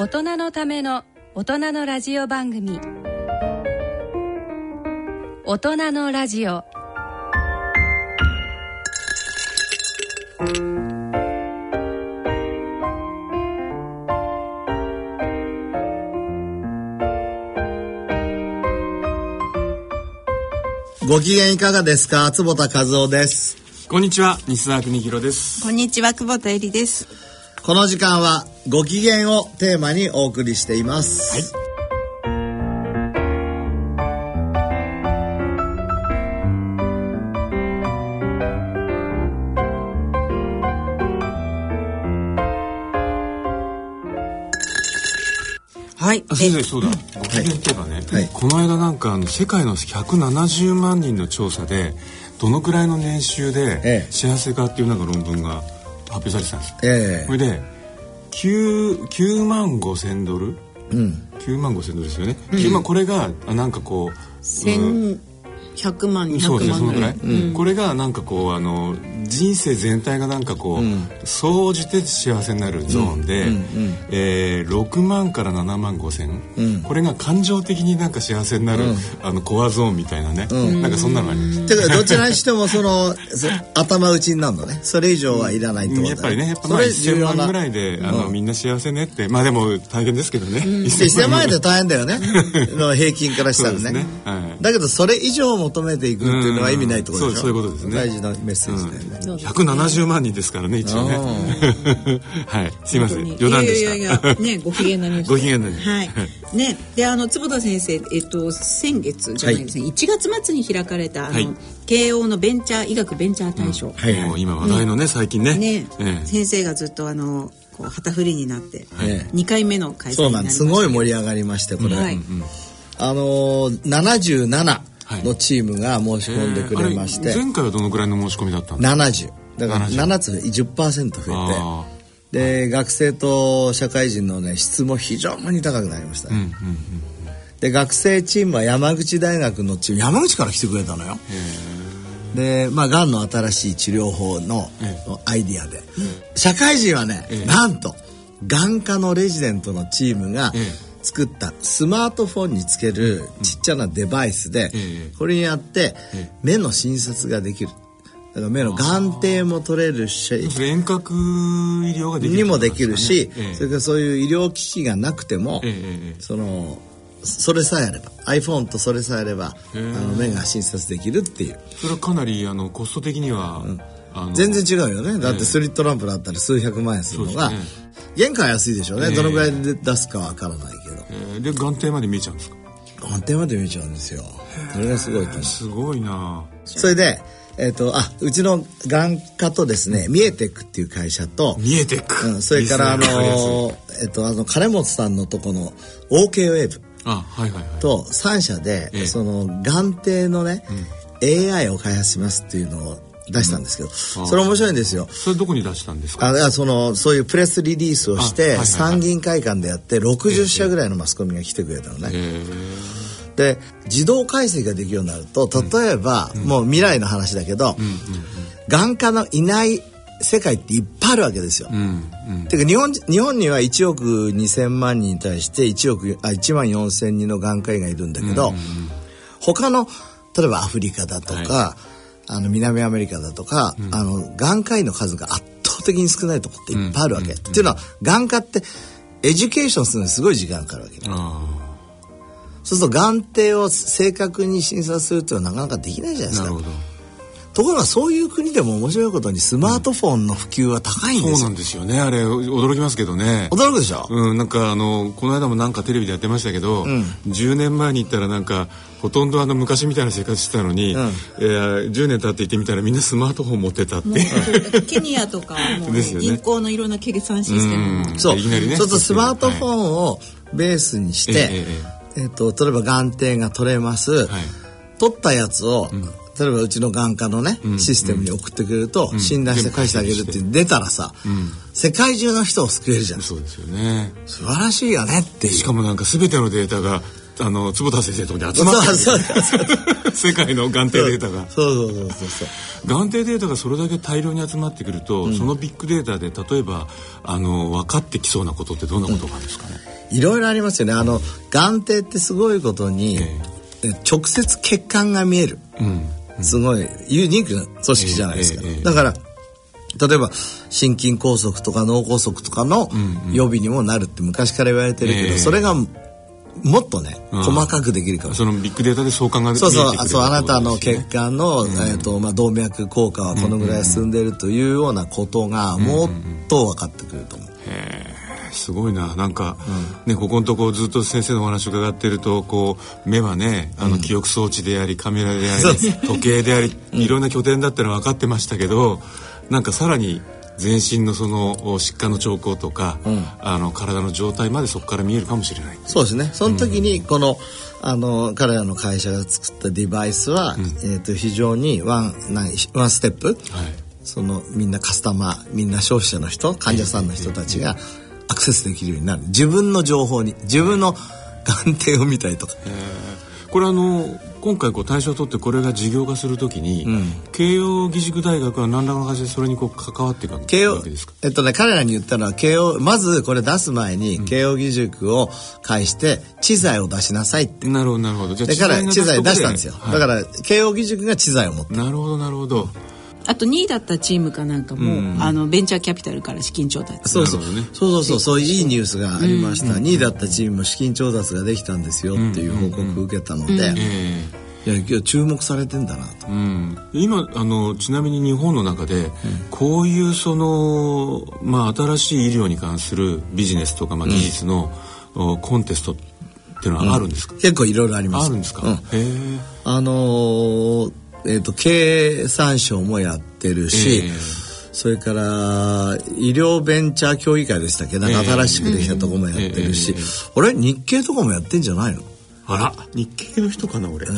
大人のための大人のラジオ番組。大人のラジオ。ご機嫌いかがですか？坪田和夫です。こんにちは。西澤邦弘です。こんにちは。久保田恵里です。この時間はご機嫌をテーマにお送りしています。はい。はい。あ先生そうだ。ご機嫌っていうかね、はい。この間なんかあの世界の170万人の調査でどのくらいの年収えでえ幸せかっていうなんか論文が発表されてたんですよ。えこれで 9, 9万5千ドル、うん、9万5千ドルですよね、うん、9万これがなんかこう、うん、100万200万ぐらい、うん、これがなんかこうあの人生全体がなんかこう総じて幸せになるゾーンで、えー、6万から7万5千、これが感情的になんか幸せになる、あのコアゾーンみたいなね、なんかそんなのあります。てかどちらにしてもその 頭打ちになるのね。それ以上はいらないとやっぱりねやっぱまあ1000万ぐらいであの、みんな幸せねって。まあでも大変ですけどね、うん、1000万円って大変だよね。の平均からしたらね。だけどそれ以上も求めていくっていうのは意味ないってことでしょ？うん。そうそういうことですね。大事なメッセージだよね、170万人ですからね一応ね。はい。すいません。本当に。冗談でした。いやいやいやねご機嫌なニュース。ご機嫌なニュース。はい。ね。であの坪田先生えっと先月じゃないですね、1月末に開かれたあの、はい。慶応のベンチャー医学ベンチャー大賞、はい。はい。もう今話題のね、最近ね。ね、ええ。先生がずっとあのこう旗振りになって、ええ2回目の開催そうなんです。すになりましたごい盛り上がりましてこれ、はい。あのー、77のチームが申し込んでくれまして、えーあれ前回はどのくらいの申し込みだったんですか？70だから70 7つ10%増あえて。で学生と社会人のね質も非常に高くなりました。ね、うんうんで学生チームは山口大学のチーム山口から来てくれたのよ。でまあがんの新しい治療法のえアイディアで、社会人はね、ええ。なんと眼科のレジデントのチームがええ作ったスマートフォンにつけるちっちゃなデバイスで、ええ。これにやってええ。目の診察ができる。だから目の眼底も取れるし 遠隔医療ができるにもできるし、ええ。それからそういう医療機器がなくても、そのそれさえあれば iPhone とそれさえあればあの目が診察できるっていう。それはかなりあのコスト的には、全然違うよね。だってスリットランプだったら数百万円するのが、原価は安いでしょうね、ええ。どのぐらいで出すかわからないえーで眼底まで見えちゃうんですか？安定まで見えちゃうんですよ。それがすごいと思うすごいな。それでえっ、とあうちの眼科とですねミエテックっていう会社と、見えてく、うん、それからあのえっ、とあの金本さんのとこの OK ウェーブ。あはいはいはい。と3社で、ええ。その眼底のね、AI を開発しますっていうのを出したんですけど、それ面白いんですよ。それどこに出したんですか？あそのそういうプレスリリースをして、参議院会館でやって60社ぐらいのマスコミが来てくれたのね。え。で自動解析ができるようになると例えば、もう未来の話だけど、眼科のいない世界っていっぱいあるわけですよ。ー、うんうん。てか日本日本には1億2,000万人に対して1億あ1万4,000人の眼科医がいるんだけど、他の例えばアフリカだとか、あの南アメリカだとか、あの眼科医の数が圧倒的に少ないとこっていっぱいあるわけ。っていうのは眼科ってeducation するのにすごい時間かかるわけ。あそうすると眼底を正確に診察するっていうのはなかなかできないじゃないですか。ところがそういう国でも面白いことにスマートフォンの普及は高いんです。よ。そうなんですよね。あれ驚きますけどね。驚くでしょ、うん、なんかあのこの間もなんかテレビでやってましたけど、10年前に行ったらなんかほとんどあの昔みたいな生活してたのに、えー10年経って行ってみたらみんなスマートフォン持ってたって。ケニアとかはも銀行のいろんな計算システムそう。いきなりねそうするとスマートフォンをベースにして、えええっと、例えば眼底が取れます。はい。取ったやつを、例えばうちの眼科のね、システムに送ってくれると、診断して返してあげるって出たらさ、世界中の人を救えるじゃん。そうですよね。素晴らしいよねっていう。しかもなんか全てのデータがあの坪田先生とこに集まってる。そうそう。そ う世界の眼底データが。そうそうそうそうそう。眼底データがそれだけ大量に集まってくると、そのビッグデータで例えばあの分かってきそうなことってどんなことがあるんですかね、いろいろありますよね。あの眼底ってすごいことに、ええ。直接血管が見える、うん。すごいユニークな組織じゃないですか、えだから例えば心筋梗塞とか脳梗塞とかの予備にもなるって昔から言われてるけど、ええ。それがもっとねうん。細かくできるかもそのビッグデータで相関がそうそうそう。あなたの血管の、えーとまあ、動脈硬化はこのぐらい進んでいるというようなことがもっと分かってくると思う。すごいな。なんか、ねここのとこずっと先生のお話を伺ってるとこう目はねあの記憶装置でありカメラであり時計でありいろんな拠点だってのは分かってましたけどなんかさらに全身のそのお疾患の兆候とか、あの体の状態までそこから見えるかもしれないそうですね。その時にこの、あの彼らの会社が作ったデバイスは、えっ、と非常にワンないワンステップ、はい。そのみんなカスタマー、みんな消費者の人、患者さんの人たちがアクセスできるようになる。自分の情報に自分の眼底を見たりとか。これあの今回こう対象を取ってこれが事業化するときに、慶応義塾大学は何らかの形でそれにこう関わっていくわけですか？えっとね彼らに言ったのは慶応まずこれ出す前に慶応義塾を介して知財を出しなさいって。なるほどなるほど。じゃあだから知財出したんですよ。はい。だから慶応義塾が知財を持ってる。なるほどなるほどあと2位だったチームかなんかも、あのベンチャーキャピタルから資金調達。そうそう、ね。そうそうそう。そういういいニュースがありました、2位だったチームも資金調達ができたんですよっていう報告を受けたので、えいや今日注目されてんだなと。えうん、今あのちなみに日本の中で、こういうその、まあ、新しい医療に関するビジネスとか、まあ、技術の、おコンテストっていうのはあるんですか、結構いろいろあります。あるんですか、うん。へえあのーえっ、と経産省もやってるし、ええ。それから医療ベンチャー協議会でしたっけ？なんか新しくできたとこもやってるし、あれ日経とかもやってんじゃないの？あら。日系の人かな俺。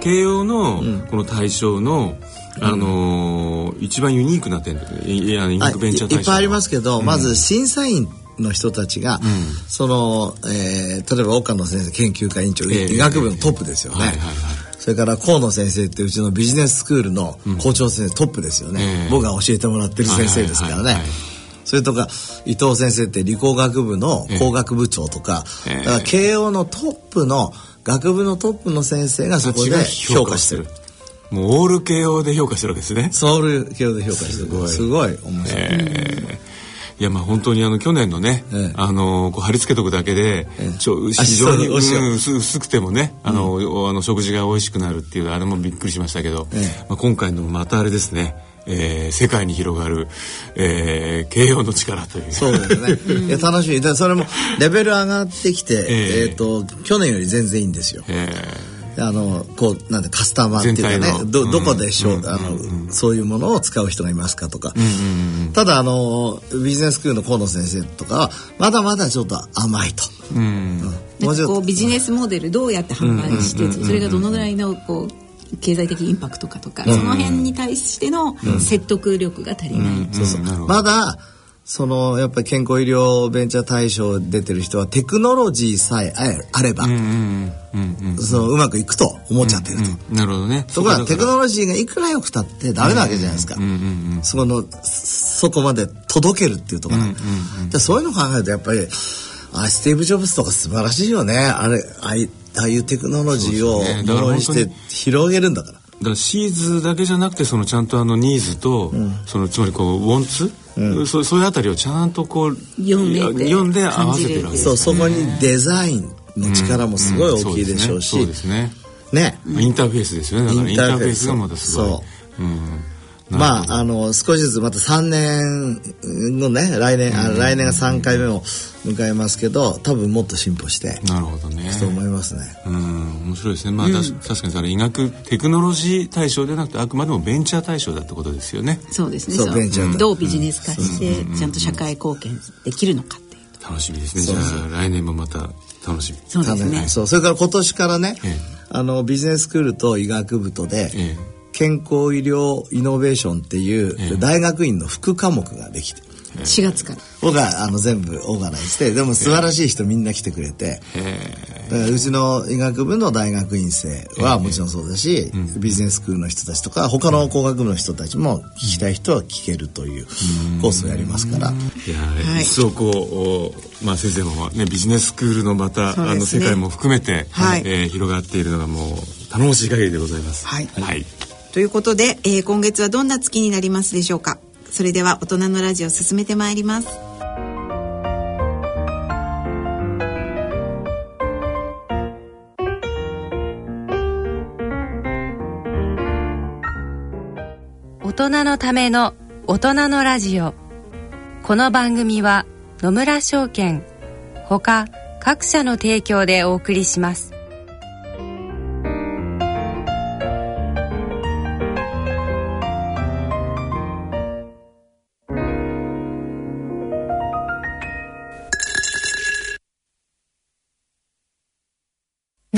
慶応のこの対象の、あのー一番ユニークな点いいや医学ベンチャーいいっぱいありますけど、まず審査員の人たちが、その、えー例えば岡野先生研究会委員長、ええ医学部のトップですよね、はいはいはい。それから河野先生ってうちのビジネススクールの校長先生、トップですよね、ええ。僕が教えてもらってる先生ですからね、はいはいはい。はいそれとか伊藤先生って理工学部の工学部長とか、ええ。だから慶応のトップの学部のトップの先生がそこで評価してるもうオール慶応で評価してるわけですね。ソウル慶応で評価してる。すごい。すごい。面白い、いやまあ本当にあの去年のね、ええ。あのこう貼り付けとくだけで、ええ。ちょ非常に、ううん薄薄くてもねあの、おあの食事が美味しくなるっていうあれもびっくりしましたけど、ええ。まあ、今回のまたあれですね、えー世界に広がる、えー、慶応の力という。そうですね。いや楽しみ。でそれもレベル上がってきて、ええ。えっ、と去年より全然いいんですよ。えあのこうなんでカスタマーっていうかね、どうんどこでしょう、あの、そういうものを使う人がいますかとか。ただあのビジネススクールの河野先生とかはまだまだちょっと甘いと。ーうん。うん。なんかこうビジネネスモデルどうやって販売してそれがどのぐらいのこう経済的インパクトかとか、その辺に対しての説得力が足りない、まだそのやっぱり健康医療ベンチャー大賞出てる人はテクノロジーさえあれば、うんうんうんそのうまくいくと思っちゃってると。うんなるほどね。ところがテクノロロジーがいくら良くたってダメなわけじゃないですか。そこのそこまで届けるっていうところ、でそういうのを考えるとやっぱりあスティーブ・ジョブズとか素晴らしいよね。あれああいうテクノロジーをそうですね。だからものにして広げるんだから。だからシーズだけじゃなくてそのちゃんとあのニーズと、そのつまりこうウォンツ、そうそういうあたりをちゃんとこう読んでて読んで合わせてるわけですそうそこにデザインの力もすごい大きいでしょうし、そうですね。ね。インターフェースですよね。だからインターフェースがまたすごい。そう。うんまああの少しずつまた3年のね来年、あ来年が3回目を迎えますけど多分もっと進歩してなるほどね。と思いますね。うん。面白いですね。まあ、確かにそれ医学テクノロジー対象でなくてあくまでもベンチャー対象だってことですよね。そうですね。そうベンチャーだ。どうビジネス化してちゃんと社会貢献できるのかっていう楽しみですね。じゃあ来年もまた楽しみ。そうですね。そうそれから今年からね、ええ。あのビジネススクールと医学部とで、ええ健康医療イノベーションっていう大学院の副科目ができて、4月から。僕はあの全部オーガナイズしてでも素晴らしい人みんな来てくれて。だからうちの医学部の大学院生はもちろんそうだし、ビジネススクールの人たちとか他の工学部の人たちも聞きたい人は聞けるというコースをやりますから。いや、一層こう、まあ、先生もねビジネススクールのまた、ね。あの世界も含めて、はい。えー広がっているのがもう頼もしい限りでございます。はい。はいということで、えー今月はどんな月になりますでしょうか？それでは大人のラジオ進めてまいります。大人のための大人のラジオ。この番組は野村証券ほか各社の提供でお送りします。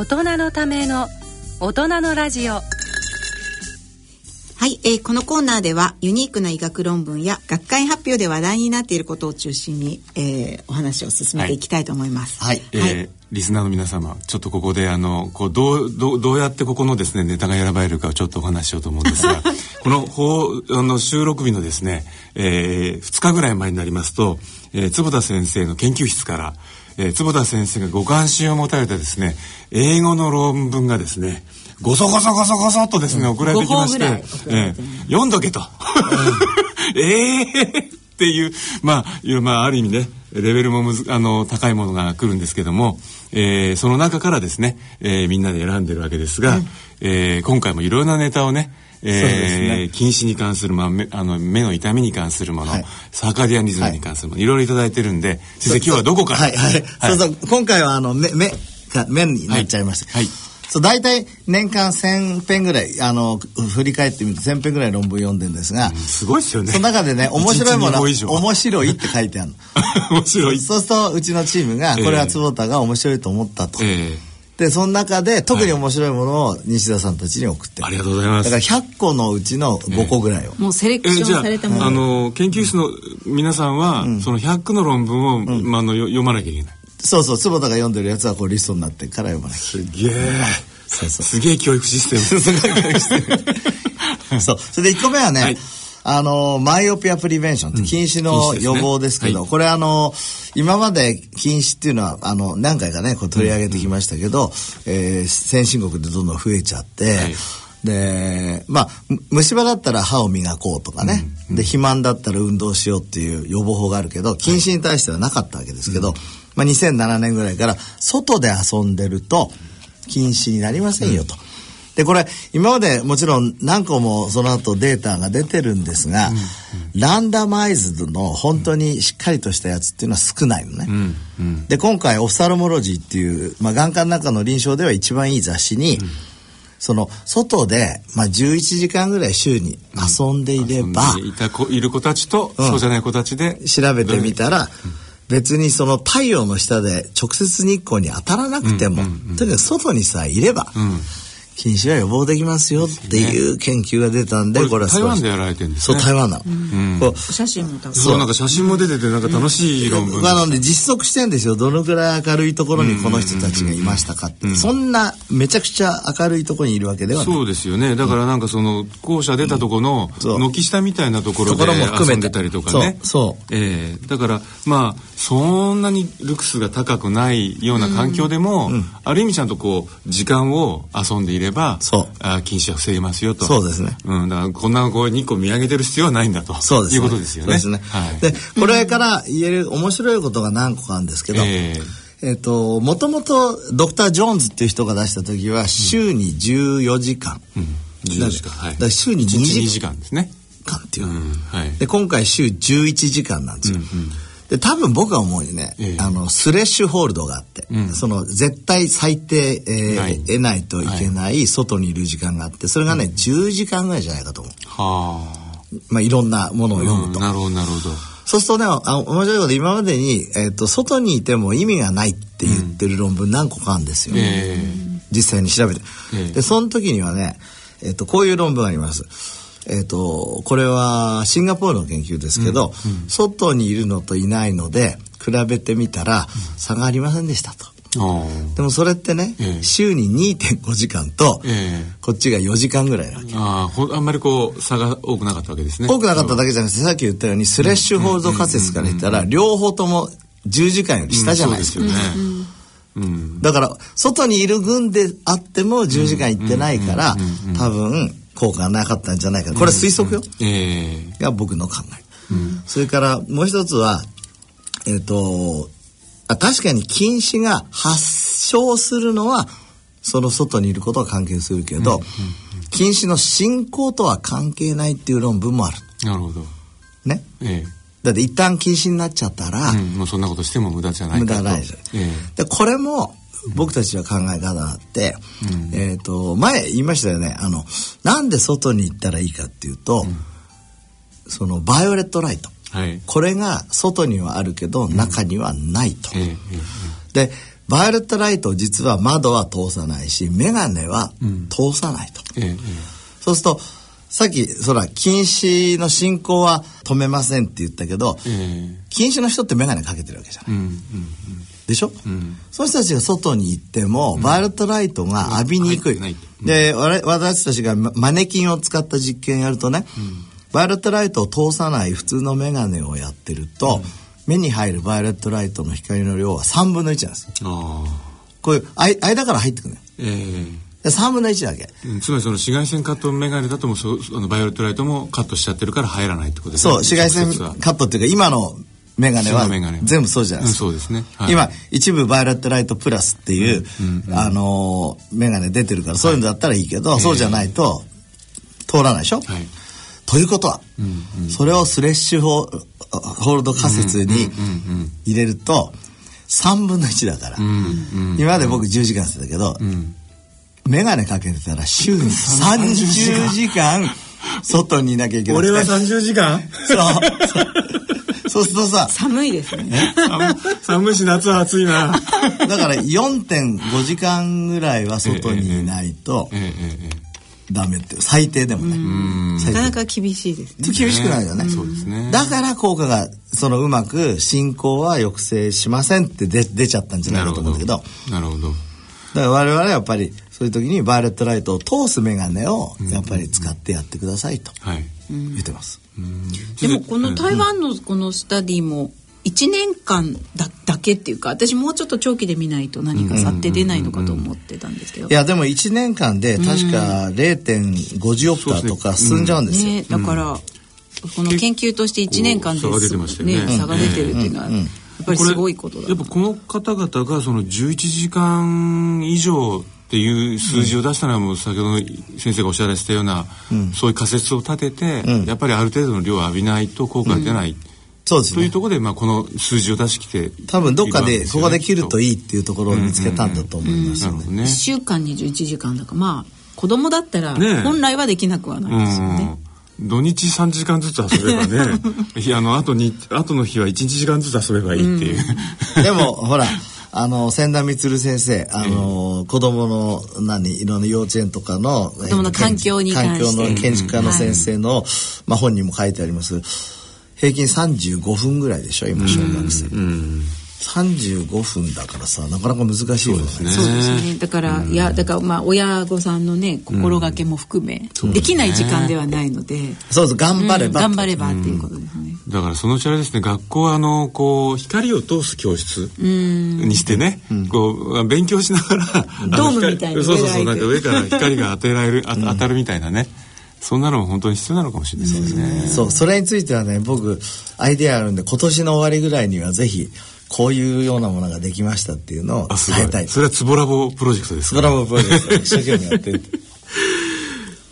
大人のための大人のラジオ。はい、えーこのコーナーではユニークな医学論文や学会発表で話題になっていることを中心に、えーお話を進めてい。きたいと思います。はいえーリスナーの皆様ちょっとここであのこうどうどうどうやってここのですねネタが選ばれるかをちょっとお話ししようと思うんですが この放あの収録日のですね、え2日ぐらい前になりますと、えー坪田先生の研究室から、えー坪田先生がご関心を持たれたですね英語の論文がですねごそごそごそごそっとですね、送られてきまして、5本ぐらい送られてえー読んどけと。ええっていう、まあ、まあ、ある意味ね、レベルもむずあの高いものが来るんですけども、えーその中からですね、えーみんなで選んでるわけですが、えー今回もいろいろなネタをね、え近視に関する、まあ、目あの目の痛みに関するもの、はい。サーカディアンリズムに関するもの、い、ろいろいただいてるんで先生今日はどこから？はい。はい、そうそう。今回はあの目目が目になっちゃいました、はい。はい。そう大体年間1000編ぐらいあの振り返ってみると1000編ぐらい論文読んでるんですが、すごいですよね。その中でね面白いもの面白いって書いてあるの。面白い。そうするとうちのチームがこれは坪田が面白いと思ったと、えでその中で特に面白いものを西田さんたちに送ってありがとうございます。だから100個のうちの5個ぐらいを、もうセレクションされたもの、あ、あの研究室の皆さんは、その100の論文を、まあ、あのよ読まなきゃいけない。そうそう坪田が読んでるやつはこうリストになってから読まなきゃすげえ。そうそうすげえ教育システム。すごい教育してるそう。それで1個目はね、はいあの、マイオピアプリベンションって近視の予防ですけど、近視ですねこれあの、今まで近視っていうのは、あの、何回かね、こう取り上げてきましたけど、えー先進国でどんどん増えちゃって、はい。で、まあ、む虫歯だったら歯を磨こうとかね、で、肥満だったら運動しようっていう予防法があるけど、近視に対してはなかったわけですけど、まあ、2007年ぐらいから、外で遊んでると、禁止になりませんよと。で、これ、今までもちろん何個もその後データが出てるんですが、ランダマイズドの本当にしっかりとしたやつっていうのは少ないのね。で、今回オフサロモロジーっていう、まあ、眼科の中の臨床では一番いい雑誌に、その、外で、まあ、11時間ぐらい週に遊んでいれば、いた子いる子たちと、うん。そうじゃない子たちで調べてみたら、別にその太陽の下で直接日光に当たらなくても、とにかく外にさえいれば、禁止は予防できますよっていう研究が出たんで、これは。台湾でやられてるんですそう、ね台湾なの。こう写真もたくさんそうなんか写真も出ててなんか楽しい論文。なので実測してんですよ。どのくらい明るいところにこの人たちがいましたかって、そんなめちゃくちゃ明るいところにいるわけではない。そうですよね。だからなんかその校舎出たとこのそう。軒下みたいなところでところも含めて。遊んでたりとかねそう。そう。ええだからまあそんなにルクスが高くないような環境でも、ある意味ちゃんとこう時間を遊んでいればそう。あ禁止は防げますよと。そうですね。うん、だからこんなこう日光見上げてる必要はないんだと。そうですね。いうことですよね。ですね、はい、でこれから言える面白いことが何個かあるんですけど、ええ。っ、と、もともとドクター・ジョーンズっていう人が出した時は週に14時間。えうん。14時間。はい。だ週に2 1日2時時間ですね。間っていうう。ん。はい。で、今回週11時間なんですよ。で、多分僕が思うにね、ええあの、スレッシュホールドがあって、うんその、絶対最低、えーはい得ないといけない外にいる時間があって、それがね、10時間ぐらいじゃないかと思う。はまあ、いろんなものをあ、読むと。うんなるほどなるほどそうするとね、あ面白いこと今までに、えっ、と、外にいても意味がないって言ってる論文何個かあるんですよ。え実際に調べて。ええで、その時にはね、えっ、と、こういう論文があります。えっ、と、これはシンガポールの研究ですけど、外にいるのといないので、比べてみたら差がありませんでしたと。あでもそれってね、ええ。週に2.5時間と、ええ。こっちが4時間ぐらいなわけ。ああんまりこう差が多くなかったわけですね。多くなかっただけじゃなくて、さっき言ったように、スレッシュホールド仮説から言ったら、両方とも10時間より下じゃないですか。うんそうですよね。うん。だから、外にいる軍であっても10時間行ってないから、多分、効果がなかったんじゃないか。これ推測よ。ええ。が僕の考え。それから、もう一つは、えっ、とあ、確かに禁止が発症するのは、その外にいることは関係するけど、禁止の進行とは関係ないっていう論文もある。なるほど。ね？えだって一旦禁止になっちゃったら、えうん、もうそんなことしても無駄じゃないかと。無駄ないです、え。でこれも僕たちは考え方があって、えっ、と前言いましたよね。あのなんで外に行ったらいいかっていうと、そのバイオレットライト。えはい。これが外にはあるけど中にはないと、でバイオレットライト実は窓は通さないし眼鏡は通さないと、そうするとさっきそら近視の進行は止めませんって言ったけど、ええ。近視の人って眼鏡かけてるわけじゃない、うんうん。でしょ、その人たちが外に行っても、バイオレットライトが浴びにくい。入ってない。で、私たちがマネキンを使った実験やるとね、バイオレットライトを通さない普通のメガネをやってると、目に入るバイオレットライトの光の量は3分の1なんです。ああ。こういう間から入ってくるのよ。えで3分の1だけ。えうん。つまりその紫外線カットメガネだともうそうあのバイオレットライトもカットしちゃってるから入らないってことですね。そう、紫外線カットっていうか、今のメガネは全部そうじゃないですか。うんそうですね。はい。今、一部バイオレットライトプラスっていう、あのー、メガネ出てるから、そういうのだったらいいけど、そうじゃないと通らないでしょ、はい。ということは、それをスレッシュホーホールド仮説に入れると、3分の1だから、今まで僕10時間してたけど、メガネかけてたら週に30時間外にいなきゃいけない。俺は30時間？そう。そうするとさ、寒いですね。寒寒いし夏は暑いな。だから4.5時間ぐらいは外にいないとええええダメって最低でもね。なかなか厳しいですね。厳しくないよね。そうですね。だから効果がそのうまく進行は抑制しませんって出出ちゃったんじゃないかと思うんだけど。なるほど。だから我々はやっぱりそういう時にバイオレットライトを通すメガネをやっぱり使ってやってくださいとはい。言ってます。でもこの台湾のこのスタディも1年間だだけっていうか私もうちょっと長期で見ないと何か差って出ないのかと思ってたんですけど。いやでも1年間で確か0.5ジオプターとか進んじゃうんですよ。ねだからこの研究として1年間で差が出てましたよね。ね差が出てるっていうのはやっぱりすごいことだやっぱこの方々がその11時間以上っていう数字を出したのはもう先ほどの先生がおっしゃられてたような、そういう仮説を立てて、やっぱりある程度の量を浴びないと効果が出ない、そうですね。というところで、まあ、この数字を出してきて多分どっかでここで切るといいいっていうところを見つけたんだと思いますよね。なるほどね1週間に11時間だからまあ子供だったら本来はできなくはないですよね。うん。土日3時間ずつ遊べばねいやあの後に後の日は1時間ずつ遊べばいいっていう、でもほらあの千田光先生あの、子供の何いろんな幼稚園とかの子供の環境に環境の建築家の先生の、まあ、本にも書いてあります。平均35分ぐらいでしょ今小学生。35分だからさなかなか難しいよね。そうですね。だから、いやだからまあ親御さんのね心がけも含め、できない時間ではないので、そうそう頑張れば、頑張ればっていうことですね、だからそのうちあれですね。学校はあのこう光を通す教室にしてね、こう勉強しながらドームみたいに光そうそうそうなんか上から光が当てられる、あ当たるみたいなね。そんなのも本当に必要なのかもしれないですね。そう。それについてはね僕アイデアあるんで今年の終わりぐらいにはぜひこういうようなものができましたっていうのを伝えたい。それはツボラボプロジェクトですか？スコラボプロジェクト一生懸命やってる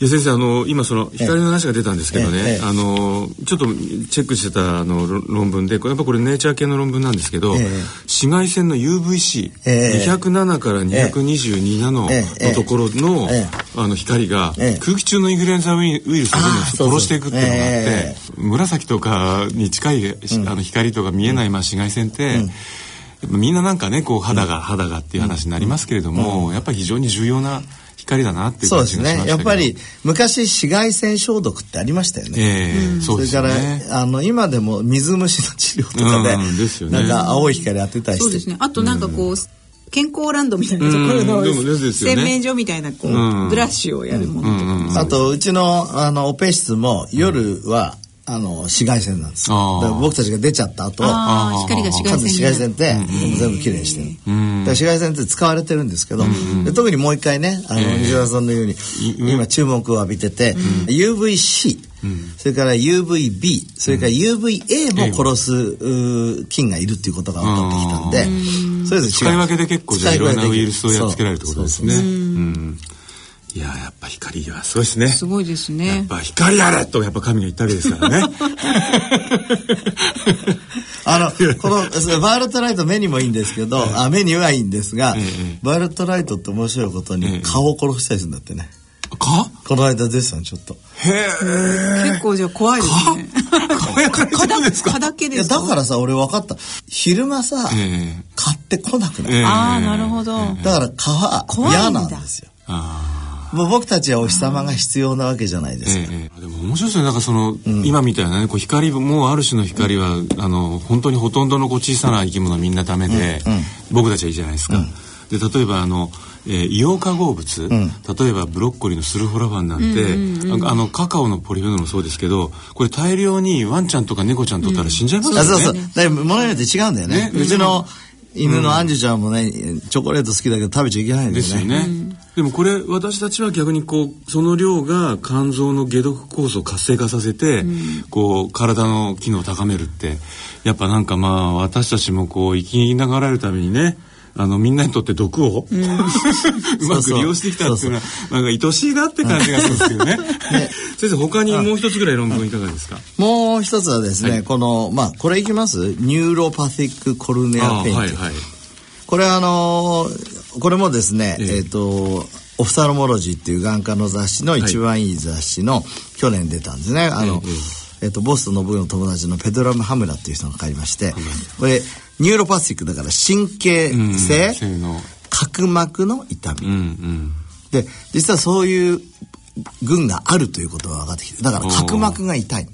いや先生あの今その光の話が出たんですけどね、あのちょっとチェックしてたあの論論文でこれやっぱこれネイチャー系の論文なんですけど、ええ。紫外線の UVC207、ええ。207から222ナノええ。のところの,、ええ。あの光がええ。空気中のインフルエンザウイルスを殺していくっていうのがあって、え紫とかに近い、あの光とか見えないまあ紫外線って、みんななんかねこう肌が、肌がっていう話になりますけれども、やっぱり非常に重要な光だなっていうそうです感じがしましたけど。ねやっぱり昔紫外線消毒ってありましたよね、ええそうですれかよね。らあの今でも水虫の治療とかで,、うんですよね。なんか青い光当てたりして。そうですね。あとなんかこう、健康ランドみたいなところのうんでもですよね。洗面所みたいなこう、うん。ブラシをやるものとかも、あとうちのあのオペ室も夜は、あの紫外線なんです僕たちが出ちゃった後光が紫外線紫外線って全部きれいにしてる、紫外線って使われてるんですけど、で特にもう一回ねあの、西田さんのように今注目を浴びてて、UVC、それから UVB それから UVA も殺す、菌がいるっていうことが分かってきたんで、それぞれ違う。使い分けで結構じゃあいろんなウイルスをやっつけられるってことですね。いややっぱ光はすごいですね。すごいですやねっぱ光あれとやっぱ神が言ったわけですからね。あの、この、バイオレットライト目にもいいんですけど、あ目にはいいんですが、ええバイオレットライトって面白いことええ。に蚊を殺したりするんだってね。かこの間出てたのちょっと。結構じゃあ怖いですね。か蚊だですか？蚊だけいや、ですか？だからさ、俺分かった。昼間さ、え買ってこなくなる。ええ。ああなるほど、だから蚊は嫌なんですよ。あもう僕たちはお日様が必要なわけじゃないですか。ええでも面白いですよね。なんかその、今みたいなね、こう光もうある種の光は、あの本当にほとんどのこう小さな生き物はみんなダメで、僕たちはいいじゃないですか。で例えばあの、えー硫黄化合物、例えばブロッコリーのスルフォラファンなんて、ああのカカオのポリフェノールもそうですけどこれ大量にワンちゃんとか猫ちゃん取ったら死んじゃいますよね。あそうそう。だから物によって違うんだよね。ねうちの犬のアンジュちゃんもね、チョコレート好きだけど食べちゃいけないん。ですよね、でもこれ私たちは逆にこうその量が肝臓の解毒酵素を活性化させて、こう体の機能を高めるってやっぱなんかまあ私たちもこう生きながらえるためにねあのみんなにとって毒を、うまく利用してきたっていうのはなんか愛しいなって感じがするんですけどね。先生他にもう一つぐらい論文いかがですか？もう一つはですね、この、まあ、これいきます？ neuropathic corneal pain と。はいはいこれあのーこれもですね、ええ。えっ、と、オフタルモロジーっていう眼科の雑誌の一番いい雑誌の去年出たんですね。あの、えっ、と、ボスと信の友達のペドラム・ハムラっていう人が書きまして、これ、ニューロパティックだから神経うん性、角膜の痛み。うんうんで、実はそういう群があるということが分かってきて、だから角膜が痛い。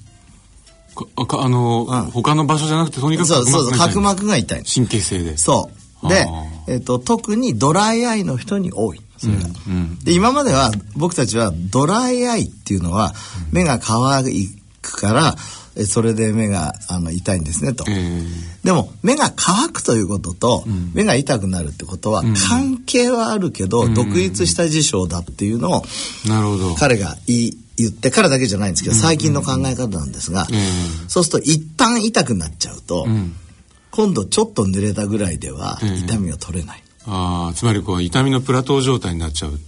かあかあの、うん他の場所じゃなくてとにかくそうそうそう、角膜が痛い。神経性でそう。でえっと、特にドライアイの人に多い。それがうんで今までは僕たちはドライアイっていうのは目が乾くからえそれで目があの痛いんですねと。えーでも目が乾くということと目が痛くなるってことは関係はあるけど独立した事象だっていうのをなるほど。彼が言い言って彼だけじゃないんですけど最近の考え方なんですがうん。そうすると一旦痛くなっちゃうとん。今度ちょっと濡れたぐらいではうん。痛みが取れない。ああつまりこう痛みのプラトー状態になっちゃう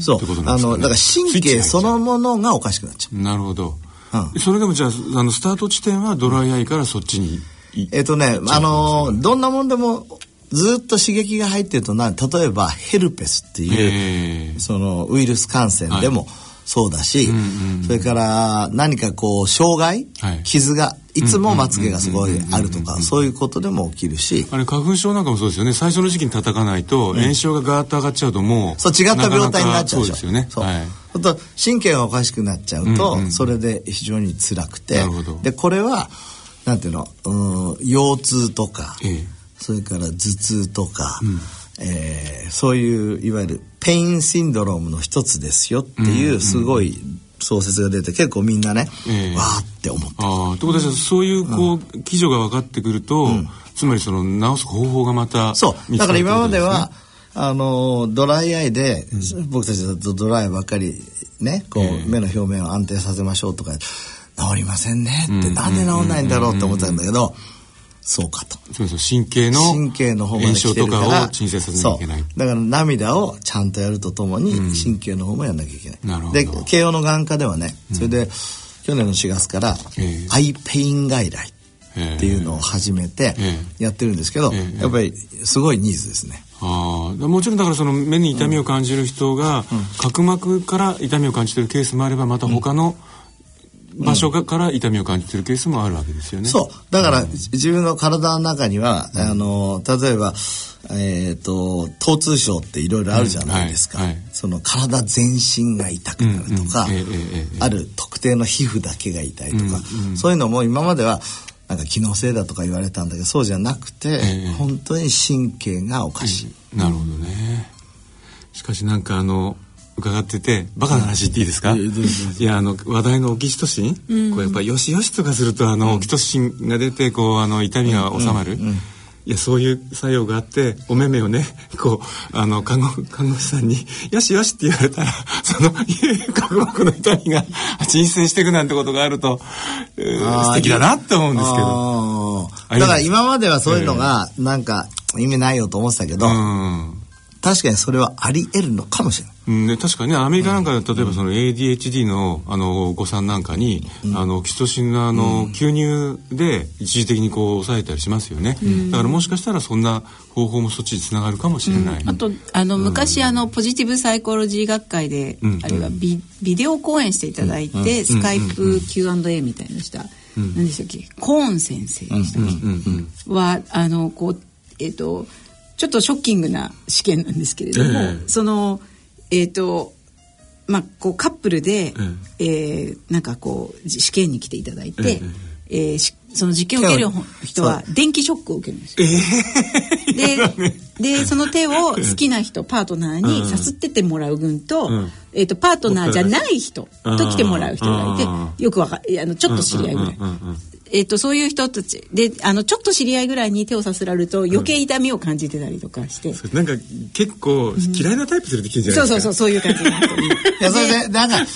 そうってことなんあですかね。のだから神経そのものがおかしくなっちゃう。なるほど、うん。それでもじゃああのスタート地点はドライアイからそっちにいえっとね、あのーどんなもんでもずっと刺激が入ってるとな例えばヘルペスっていう、え。ーそのウイルス感染でもそうだし、それから何かこう障害、はい。傷がいつもまつげがすごいあるとかそういうことでも起きるし。あれ花粉症なんかもそうですよね。最初の時期に叩かないと炎症がガーッと上がっちゃうともうそう違った病態になっちゃうでしょそうですよね。はい。と神経がおかしくなっちゃうと、うんうんそれで非常に辛くて。でこれはなんていうのうん腰痛とか、ええ。それから頭痛とか、えーそういういわゆる pain syndrome の一つですよっていうすごい総説が出て結構みんなね、ええ。わーって思ってああということはそういうこう基準が分かってくると、つまりその治す方法がまたそう。だから今まではあのドライアイで、僕たちだとドライばっかりねこう、ええ。目の表面を安定させましょうとか治りませんねって、なんで治んないんだろうって思ってたんだけど、そうかと。そうそう神経の神経の方まで炎症と来てるから鎮静させなきゃいけない。だから涙をちゃんとやるとともに神経の方もやんなきゃいけない、なるほど。で慶応の眼科ではねそれで、去年の4月から、ええ。アイペイン外来っていうのを始めてえやってるんですけど、ええ。やっぱりすごいニーズですね。ああもちろんだからその目に痛みを感じる人が、角膜から痛みを感じてるケースもあればまた他の場所がから痛みを感じてるケースもあるわけですよね。そう。だから、自分の体の中には、あの例えば、えー、と疼痛症っていろいろあるじゃないですか、うん。はいはい。その体全身が痛くなるとか、ある特定の皮膚だけが痛いとか、そういうのも今まではなんか機能性だとか言われたんだけどそうじゃなくて、ええ本当に神経がおかしい、なるほどね。しかしなんかあの伺っててバカな話言っていいですか、いやあの話題のオキシトシン、こうやっぱよしよしとかするとあの、オキシトシンが出てこうあの痛みが収まる、いやそういう作用があってお目目をねこうあの看護看護師さんに「よしよし」って言われたらその角膜の痛みが 鎮静していくなんてことがあると素敵だなって思うんですけど。だから今まではそういうのがなんか意味ないよと思ってたけど、うん確かにそれはあり得るのかもしれない。うんね、確かにねアメリカなんかで例えばその ADHD のあのお子さんなんかに、あのオキシトシンのあの、吸入で一時的にこう抑えたりしますよね、だからもしかしたらそんな方法もそっちにつながるかもしれない、あとあの昔、あのポジティブサイコロジー学会で、うん。あるいはビビデオ講演していただいて、スカイプ Q&A みたいなのした、何でしたっけ？コーン先生でしたっけ、うん。うん。はあのこうえっ、とちょっとショッキングな試験なんですけれども、ええ。そのえっ、とまあこうカップルで、ええ。ーなんかこうじ試験に来ていただいて、ええ。ーしその実験を受ける人は電気ショックを受けるんですよ。で でその手を好きな人パートナーにさすっててもらう軍と,、ん。えー、とパートナーじゃない人と来てもらう人がいてあよくわかあのちょっと知り合いぐらい。うんうんうんうんえっとそういう人たち。であのちょっと知り合いぐらいに手をさすられると余計痛みを感じてたりとかして、なんか結構嫌いなタイプ連れてきてるじゃないですか、そうそうそうそういう感じ いや、それで、なんか、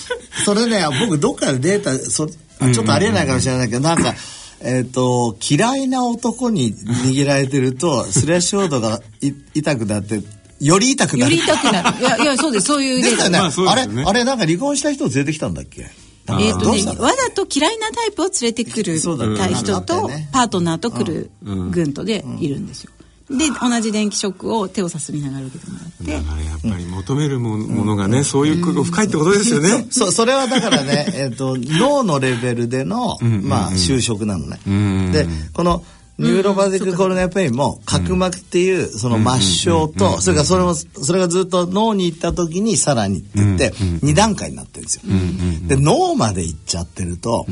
それね、僕、どっかでデータ、そあちょっとありえないかもしれないけど、なんか、えっ、と、嫌いな男に握られてると、スレッシュロードがい痛くなって、より痛くなる。より痛くなる。いやいやそうです。そういうデータ。ですよね。まああれあれ、なんか離婚した人を連れてきたんだっけ？えーとね、わざと嫌いなタイプを連れてくる人とパートナーと来る群とでいるんですよ。で同じ電気ショックを手をさすりながら受けてもらって。だからやっぱり求めるものものがね、そういうこと深いってことですよね。そそれはだからね、えっと脳のレベルでの、まあ、修飾なのね。ん。でこの neuropathic corneal pain も角膜っていうその末梢とそれからそれもそれがずっと脳に行った時にさらにって言って2段階になってるんですよ。で脳まで行っちゃってると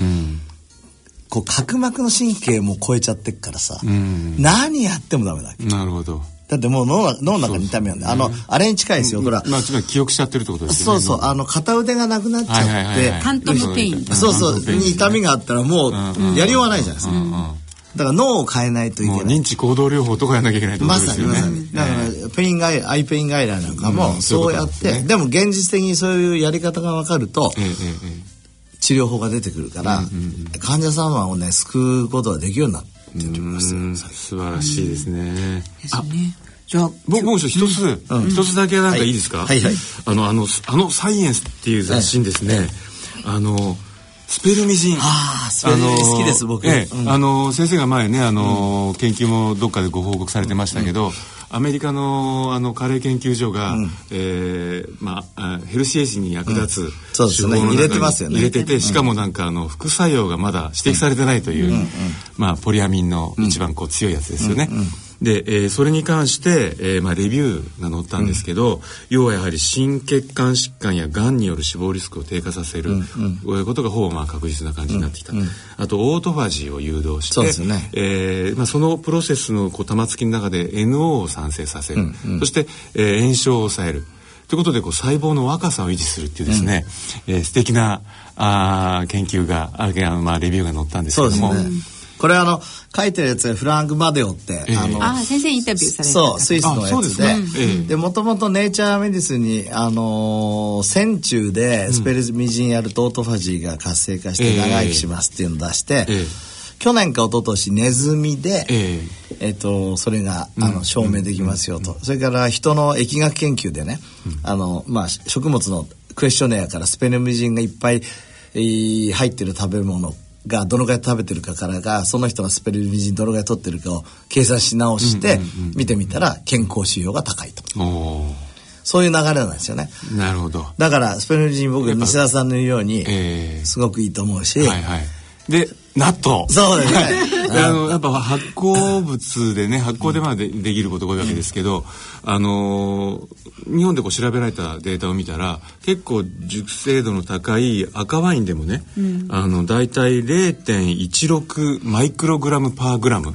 こう角膜の神経も超えちゃってっからさ何やってもダメだ。なるほど。だってもう脳の脳の中に痛みなんであのあれに近いですよ。ほら。まあつまり記憶しちゃってるってことですよね。そうそう、あの、片腕がなくなっちゃはいはいはいってはい、 phantom pain そうそう、に痛みがあったらもう、やりようがないじゃないですか。だから脳を変えないといけない。もう認知行動療法とかやんなきゃいけないってことまさですよね。にまさに。だから、 pain 外来、 eye pain 外来なんかも、うんそうやって、ですね。でも現実的にそういうやり方が分かると、えええええ治療法が出てくるから、患者様をね、救うことができるようになってえるんです素晴らしいですね。ですね。じゃあ僕もう一つ一つ、だけなんかいいですか、はい。はい。はいあのあのあのサイエンスっていう雑誌にですね、あのスペルミジン。あースペルミジン好きです僕。ええうん。あの先生が前ねあの、研究もどっかでご報告されてましたけど、アメリカのあのカレー研究所が、うん、えー、まあ、ヘルシーエイジに役立つ、うん、そうですね。入れてますよね。入れててしかもなんかあの副作用がまだ指摘されてないという、うん、まあ、ポリアミンの一番こう強いやつですよね。で、えー、それに関して、えーまあ、レビューが載ったんですけど、うん、要はやはり心血管疾患やがんによる死亡リスクを低下させる、うんうん、こういうことがほぼまあ確実な感じになってきた、うんうん、あとオートファジーを誘導してそうですね、えーまあ、そのプロセスのこう玉突きの中で NO を産生させる、うんうん、そして、えー、炎症を抑える。ということでこう細胞の若さを維持するっていうですね、うん、えー、素敵なあ研究があまあレビューが載ったんですけども。そうですねこれあの書いてるやつフランク・マデオって、えー、あのあ先生インタビューされそうスイスのやつで。でもともとネイチャーメディスにあの線虫でスペルミジンやるとオートファジーが活性化して長生きしますっていうのを出して、えーえ。ー去年か一昨年ネズミで、えー、えー、とそれがあの証明できますよと、うん、それから人の疫学研究でね、うん、あのまあ、食物のクエスチョネアからスペルミジンがいっぱい、えー、入ってる食べ物がどのぐらい食べてるかからがその人がスペルミジンどのぐらい取ってるかを計算し直して見てみたら健康指標が高いと。そういう流れなんですよね。なるほど。だからスペルミジン僕西田さんの言うようにすごくいいと思うし。はいはい、で納豆そうですね。あのやっぱ発酵物でね発酵でまあでできることが多いわけですけど、あの日本でこう調べられたデータを見たら結構熟成度の高い赤ワインでもね、うん、あの大体0.16マイクログラムパーグラム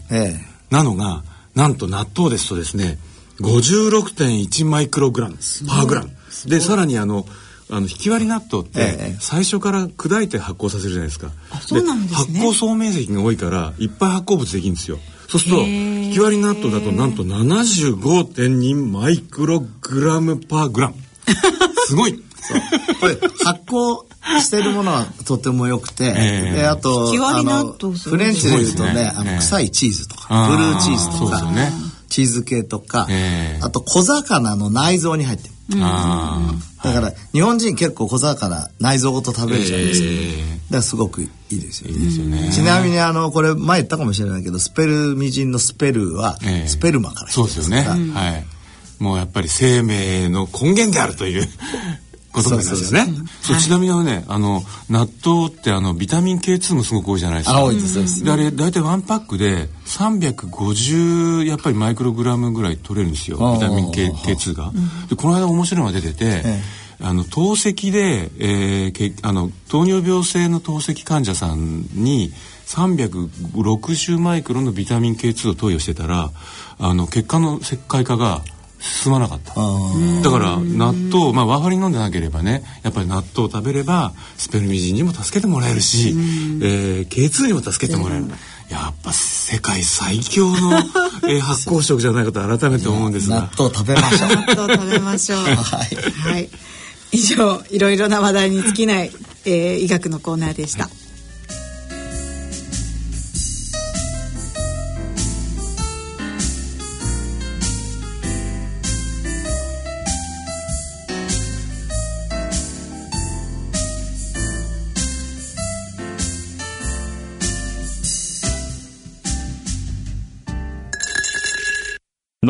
なのが、なんと納豆ですとですね56.1マイクログラムパーグラム。でさらにあのあの引き割り納豆って最初から砕いて発酵させるじゃないですか。そうなんですね。発酵総面積が多いからいっぱい発酵物できるんですよ。そうすると引き割り納豆だとなんと75.2マイクログラムパーグラム。すごい。これ発酵してるものはとても良くて、えー、であとあのフレンチでいうとね、ねあの臭いチーズとかブルーチーズとか、ね、チーズ系とか、えー、あと小魚の内臓に入ってる。だから日本人結構小魚内臓ごと食べるじゃないですか、えー、だからすごくいいですよね、ね、ちなみにあのこれ前言ったかもしれないけどスペルミジンのスペルはスペルマから来てますから、そうですよね、はい、もうやっぱり生命の根源であるということになりますよね。そうちなみにね、あの納豆ってあのビタミン K2 もすごく多いじゃないですか。あ多いです。であれ大体ワンパックで350やっぱりマイクログラムぐらい取れるんですよ。ビタミン K K2 が。でこの間面白いのが出てて。あの透析で、えー、けあの糖尿病性の透析患者さんに360マイクロのビタミン K2 を投与してたらあの血管の石灰化が進まなかった。だから納豆まあワーファリン飲んでなければねやっぱり納豆を食べればスペルミジンにも助けてもらえるし、えー、K2 にも助けてもらえる、やっぱ世界最強の、えー、発酵食じゃないかと改めて思うんですが。納豆食べましょう。納豆食べましょう。はい、はい、以上いろいろな話題に尽きない、えー、医学のコーナーでした、はい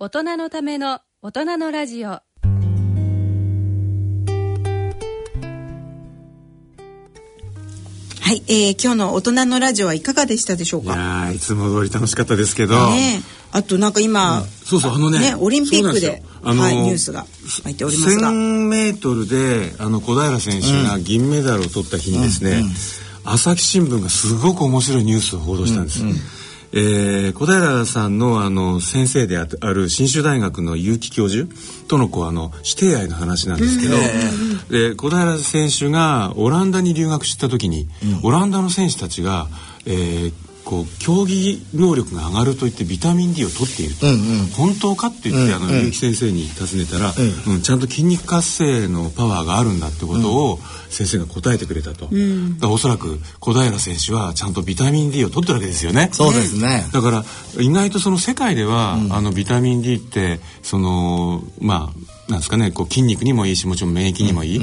大人のための大人のラジオ。ははい、えー、今日の大人のラジオはいかがでしたでしょういかやーいつも通り楽しかったですけど、ねえ。あとなんか今、そうそうあのねオリンピックであのはい、ニュースが入っておりますが。1000メートルであの小平選手が銀メダルを取った日にですね、朝日新聞がすごく面白いニュースを報道したんです。えー小平さんのあの先生であある信州大学の結城教授とのこうあの師弟愛の話なんですけど、で小平選手がオランダに留学した時に、オランダの選手たちが、えーこう競技能力が上がると言ってビタミン D を取っていると、本当かって言って、あの結城先生に尋ねたら、うん。ちゃんと筋肉活性のパワーがあるんだってことを先生が答えてくれたと、だからおそらく小平選手はちゃんとビタミン D を取ってるわけですよね。そうですね。だから意外とその世界では、あのビタミン D ってそのまあなんですかねこう筋肉にもいいしもちろん免疫にもいい。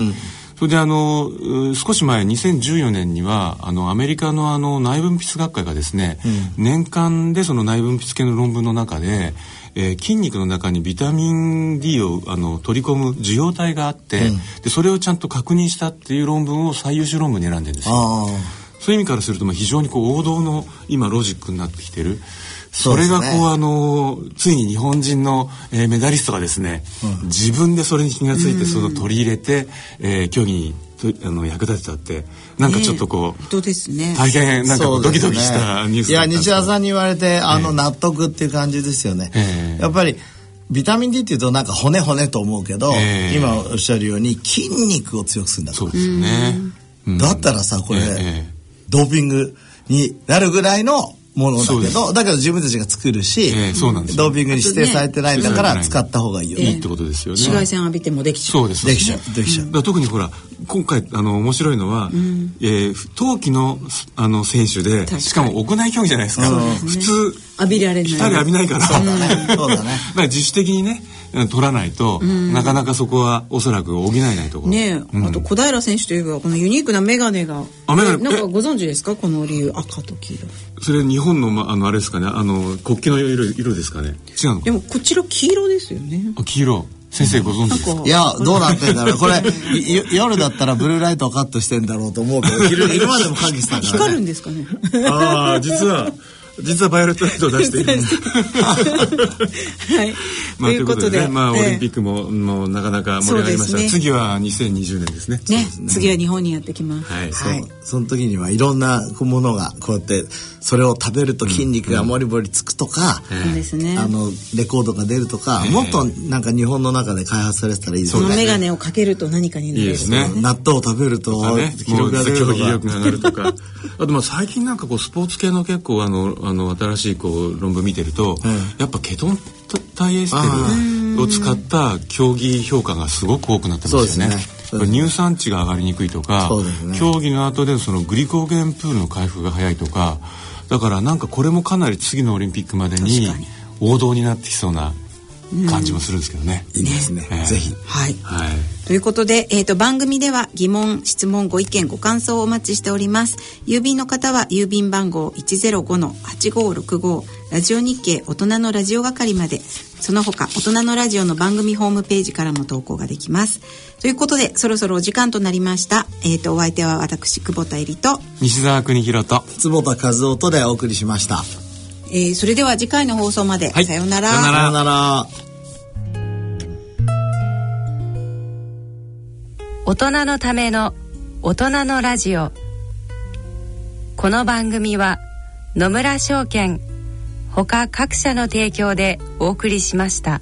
それであのう少し前2014年にはあのアメリカのあの内分泌学会がですね、年間でその内分泌系の論文の中で、えー筋肉の中にビタミン D をあの取り込む受容体があって、でそれをちゃんと確認したっていう論文を最優秀論文に選んでるんですよ。あそういう意味からするとまあ非常にこう王道の今ロジックになってきてる。それがこうあのついに日本人の、えーメダリストがですね、自分でそれに気がついてそれを取り入れて、えー競技にとあの役立てたってなんかちょっとこう、本当ですね。大変なんかドキドキしたニュースだったんです西田さんに言われてあのええ。納得っていう感じですよね、ええ。やっぱりビタミン D っていうとなんか骨骨と思うけど、ええ。今おっしゃるように筋肉を強くするんだとそうですよね。うん。だったらさこれ、ええ。ドーピングになるぐらいのものだけどだけど自分たちが作るし、ええそうなんですよ。ドーピングに指定されてないんだから使った方がいいよね、いいってことですよね。紫外線浴びてもできちゃう。そうです。できちゃうできちゃう。だから特にほら今回あの面白いのは、えー冬季のあの選手でしかも屋内競技じゃないですか。そうですね。普通浴びられない。光浴びないから。そうだね。そうだね。だから自主的にね取らないと、なかなかそこはおそらく補えないところ。ねえ、うん。あと小平選手といえばこのユニークな眼鏡が。あ眼鏡えなんかえ？ご存知ですか？この理由。赤と黄色。それ日本のまあのあれですかね？あの国旗の色色ですかね？違うのかでもこちら黄色ですよね。あ黄色。先生ご存知ですか？いやどうなってんだろう。これい夜だったらブルーライトをカットしてんだろうと思うけど昼昼間でも鍵したから、ね、光るんですかね？ああ実は実はバイオレットライトを出している はい、まあ、ということでね、まあ、オリンピッックも、もうなかなか盛り上がりました、ね。次は2020年ですね。クね。次は日本にやってきます、はい。そう。その時にはいろんなものがこうやってそれを食べると筋肉がもりもりつくとか、そうですね。あのレコードが出るとか、もっとなんか日本の中で開発されてたらいいですその。眼鏡をかけると何かになれるいいですね。納豆を食べると記録が出ると競技力か。が上がるとか。あとまあ最近なんかこうスポーツ系の結構あのあの新しいこう論文見てると、やっぱケトン体エステルを使った競技評価がすごく多くなってますよね。乳酸値が上がりにくいとか、ね。競技の後でのそのグリコーゲンプールの回復が早いとか、だからなんかこれもかなり次のオリンピックまでに。王道になってきそうな感じもするんですけどね。いいですね。ええぜひ。はいはい。ということで、えー、と番組では疑問質問ご意見ご感想をお待ちしております郵便の方は郵便番号105-8565ラジオ日経大人のラジオ係までその他大人のラジオの番組ホームページからも投稿ができますということでそろそろお時間となりました、えー、とお相手は私久保田恵里と、西澤邦弘と。坪田和夫とでお送りしました。えーそれでは次回の放送まで、はい。さようなら。さようなら。さようなら。大人のための大人のラジオ。この番組は野村証券ほか各社の提供でお送りしました。